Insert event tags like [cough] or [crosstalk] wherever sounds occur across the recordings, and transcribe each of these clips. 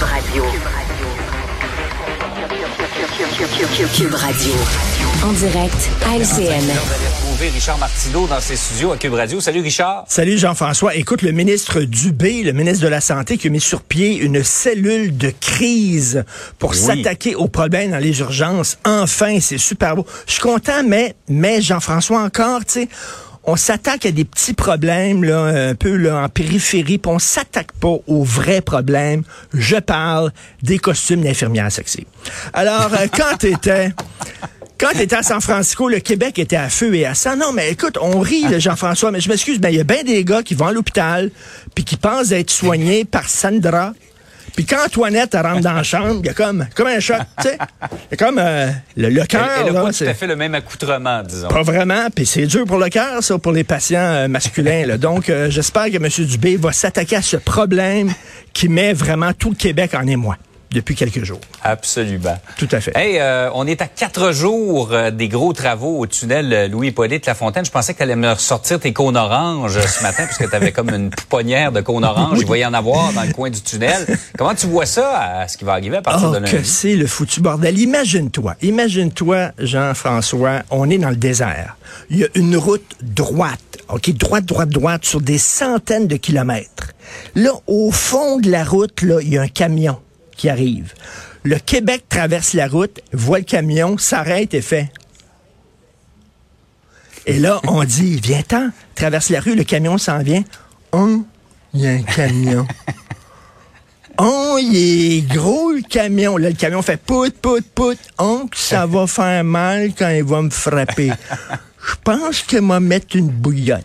Cube Radio. Cube Radio. En direct à LCN. Vous allez retrouver Richard Martineau dans ses studios à Cube Radio. Salut Richard. Salut Jean-François. Écoute, le ministre Dubé, le ministre de la Santé, qui a mis sur pied une cellule de crise pour s'attaquer aux problèmes dans les urgences. Enfin, c'est super beau. Je suis content, mais, mais Jean-François encore, tu sais, on s'attaque à des petits problèmes là, un peu là, en périphérie, puis on s'attaque pas aux vrais problèmes. Je parle des costumes d'infirmières sexy. Alors, euh, quand [laughs] t'étais... Quand t'étais à San Francisco, le Québec était à feu et à sang. Non, mais écoute, on rit, Jean-François, mais je m'excuse, mais il y a bien des gars qui vont à l'hôpital puis qui pensent être soignés par Sandra. Puis quand Antoinette elle rentre dans la chambre, il y a comme, comme un choc, tu sais. Il y a comme euh, le, le cœur. Elle n'a pas tout c'est- à fait le même accoutrement, disons. pas vraiment, puis c'est dur pour le cœur, ça, pour les patients euh, masculins. là. Donc, euh, j'espère que M. Dubé va s'attaquer à ce problème qui met vraiment tout le Québec en émoi depuis quelques jours. Absolument. Tout à fait. Hey, euh, on est à quatre jours euh, des gros travaux au tunnel euh, Louis-Hippolyte Lafontaine. Je pensais que tu allais me ressortir tes cônes oranges ce [laughs] matin, puisque tu avais comme une pouponnière de cônes oranges. Il va y en avoir dans le coin du tunnel. Comment tu vois ça, à ce qui va arriver à partir Oh, de que lundi? c'est le foutu bordel. Imagine-toi, imagine-toi, Jean-François, on est dans le désert. Il y a une route droite, OK, droite, droite, droite, sur des centaines de kilomètres. Là, au fond de la route, là, il y a un camion qui arrive. Le Québec traverse la route, voit le camion, s'arrête et fait. Et là, on dit, viens-t'en, traverse la rue, le camion s'en vient. Hum, il y a un camion. Oh, [laughs] il est gros le camion. Là, le camion fait pout, pout, pout. Oh, que ça va faire mal quand il va me frapper. [laughs] Je pense qu'il m'a mettre une bouillotte.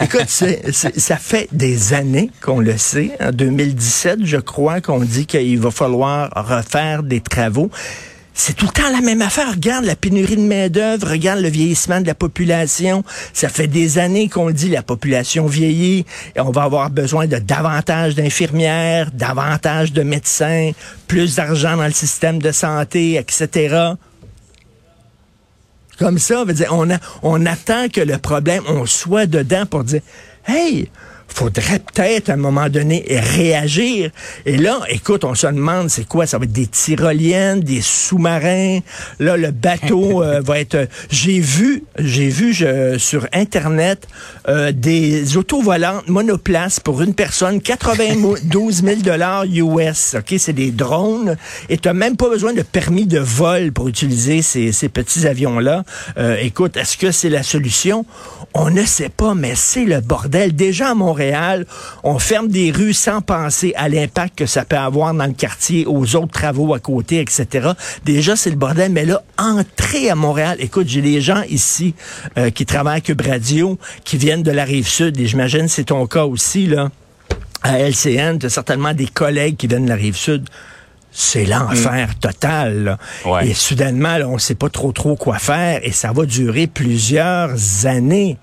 Écoute, ça fait des années qu'on le sait. En 2017, je crois qu'on dit qu'il va falloir refaire des travaux. C'est tout le temps la même affaire. Regarde la pénurie de main-d'œuvre, regarde le vieillissement de la population. Ça fait des années qu'on dit, la population vieillit et on va avoir besoin de davantage d'infirmières, davantage de médecins, plus d'argent dans le système de santé, etc. Comme ça, veut dire, on, a, on attend que le problème, on soit dedans pour dire, hey, faudrait peut-être à un moment donné réagir. Et là, écoute, on se demande, c'est quoi? Ça va être des tyroliennes, des sous-marins. Là, le bateau [laughs] euh, va être... J'ai vu, j'ai vu je, sur Internet euh, des autos volantes monoplaces pour une personne, 92 000 dollars US. OK, c'est des drones. Et tu même pas besoin de permis de vol pour utiliser ces, ces petits avions-là. Euh, écoute, est-ce que c'est la solution? On ne sait pas, mais c'est le bordel. Déjà à Montréal, on ferme des rues sans penser à l'impact que ça peut avoir dans le quartier, aux autres travaux à côté, etc. Déjà, c'est le bordel. Mais là, entrer à Montréal, écoute, j'ai des gens ici euh, qui travaillent à Cube Radio, qui viennent de la rive sud, et j'imagine que c'est ton cas aussi, là. À LCN, tu as certainement des collègues qui viennent de la rive sud. C'est l'enfer total. là. Ouais. Et soudainement, là, on ne sait pas trop trop quoi faire et ça va durer plusieurs années.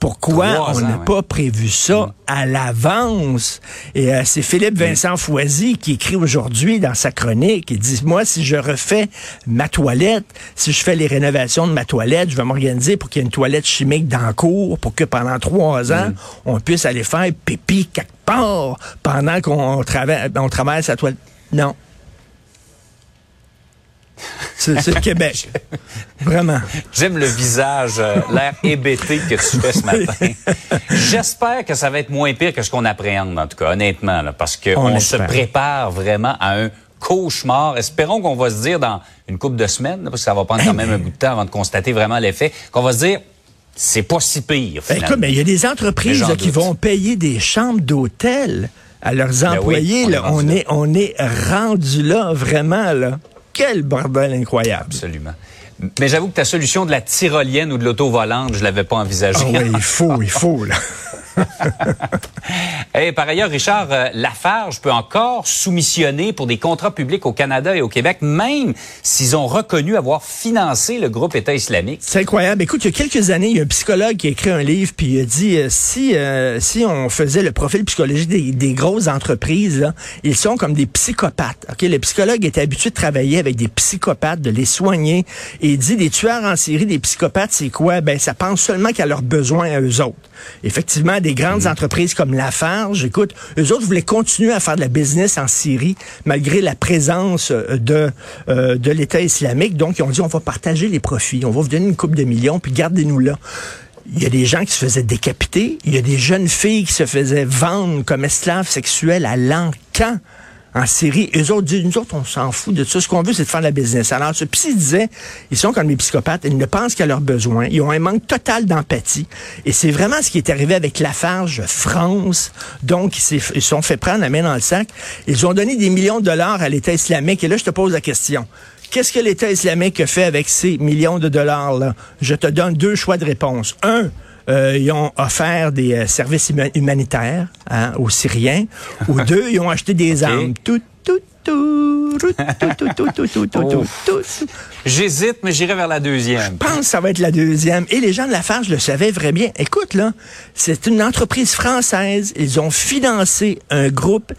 Pourquoi Trois on n'a ouais. pas prévu ça à l'avance? Et euh, c'est Philippe Vincent Foisy qui écrit aujourd'hui dans sa chronique, il dit, moi, si je refais ma toilette, si je fais les rénovations de ma toilette, je vais m'organiser pour qu'il y ait une toilette chimique dans le cours, pour que pendant trois ans, on puisse aller faire pipi quelque part pendant qu'on travaille, on travaille sa toilette. Non. C'est le Québec. Vraiment. J'aime le visage, euh, l'air hébété que tu fais ce matin. J'espère que ça va être moins pire que ce qu'on appréhende, en tout cas, honnêtement, là, parce qu'on On se prépare vraiment à un cauchemar. Espérons qu'on va se dire dans une couple de semaines, parce que ça va prendre quand même un bout de temps avant de constater vraiment l'effet, qu'on va se dire, c'est pas si pire, Ben, finalement. écoute, mais il y a des entreprises là, qui vont payer des chambres d'hôtel à leurs Ben oui, employés. on est là. on, là. est, on est rendu là, vraiment. là. Quel bordel incroyable. Absolument. Mais j'avoue que ta solution de la tyrolienne ou de l'auto-volante, je l'avais pas envisagée. Ah oui, il faut, il faut. Là. [laughs] Hey, par ailleurs, Richard, euh, Lafarge peut encore soumissionner pour des contrats publics au Canada et au Québec, même s'ils ont reconnu avoir financé le groupe État islamique. C'est incroyable. Écoute, il y a quelques années, il y a un psychologue qui a écrit un livre, puis il a dit euh, si euh, si on faisait le profil psychologique des, des grosses entreprises, là, ils sont comme des psychopathes. Ok, le psychologue était habitué de travailler avec des psychopathes, de les soigner, et il dit des tueurs en série, des psychopathes, c'est quoi? Ben, ça pense seulement qu'à leurs besoins à eux autres. Effectivement, des grandes Mhm. entreprises comme Lafarge, écoute, eux autres voulaient continuer à faire de la business en Syrie malgré la présence euh, de, euh, de l'État islamique. Donc, ils ont dit, on va partager les profits, on va vous donner une coupe de millions, puis gardez-nous là. Il y a des gens qui se faisaient décapiter, il y a des jeunes filles qui se faisaient vendre comme esclaves sexuelles à l'encan en Syrie. Eux autres disent, nous autres, on s'en fout de ça. Ce qu'on veut, c'est de faire de la business. Alors, ce psy disait, ils sont comme les psychopathes, ils ne pensent qu'à leurs besoins. Ils ont un manque total d'empathie. Et c'est vraiment ce qui est arrivé avec Lafarge France. Donc, ils se sont fait prendre la main dans le sac. Ils ont donné des millions de dollars à l'État islamique. Et là, je te pose la question. Qu'est-ce que l'État islamique fait avec ces millions de dollars-là? Je te donne deux choix de réponse. Un, ils ont offert des euh, services huma- humanitaires hein, aux Syriens. Ou [laughs] deux, ils ont acheté des armes. Tout, tout, tout, tout, tout, tout, tout, tout, tout, tout, tout. J'hésite, mais j'irai vers la deuxième. Je pense que ça va être la deuxième. Et les gens de Lafarge le savaient très bien. Écoute, là, c'est une entreprise française. Ils ont financé un groupe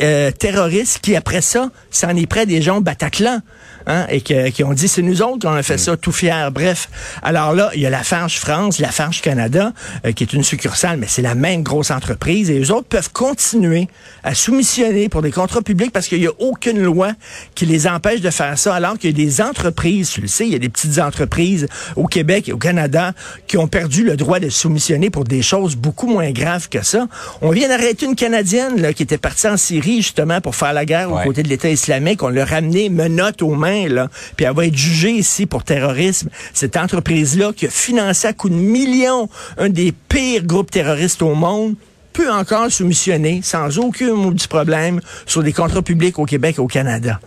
euh, terroriste qui, après ça, s'en est près des gens au Bataclan. Hein, et que- qui ont dit, c'est nous autres qui on a fait ça tout fier. Bref. Alors là, il y a Lafarge France, Lafarge Canada, euh, qui est une succursale, mais c'est la même grosse entreprise. Et eux autres peuvent continuer à soumissionner pour des contrats publics parce qu'il n'y a aucune loi qui les empêche de faire ça, alors qu'il y a des entreprises, tu le sais, il y a des petites entreprises au Québec et au Canada qui ont perdu le droit de soumissionner pour des choses beaucoup moins graves que ça. On vient d'arrêter une Canadienne là, qui était partie en Syrie justement pour faire la guerre Ouais. aux côtés de l'État islamique. On l'a ramenée menotte aux mains, là, puis elle va être jugée ici pour terrorisme. Cette entreprise-là qui a financé à coups de millions un des pires groupes terroristes au monde peut encore soumissionner sans aucun problème sur des contrats publics au Québec et au Canada.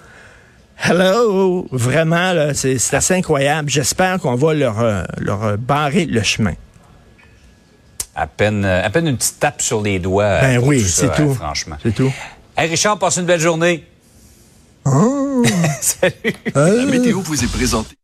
Hello! Vraiment, là, c'est assez incroyable. J'espère qu'on va leur, euh, leur euh, barrer le chemin. À peine, euh, à peine une petite tape sur les doigts. Ben oui, c'est euh, tout. Franchement. C'est tout. Hey Richard, passe une belle journée. [laughs] Salut. La météo vous est présentée.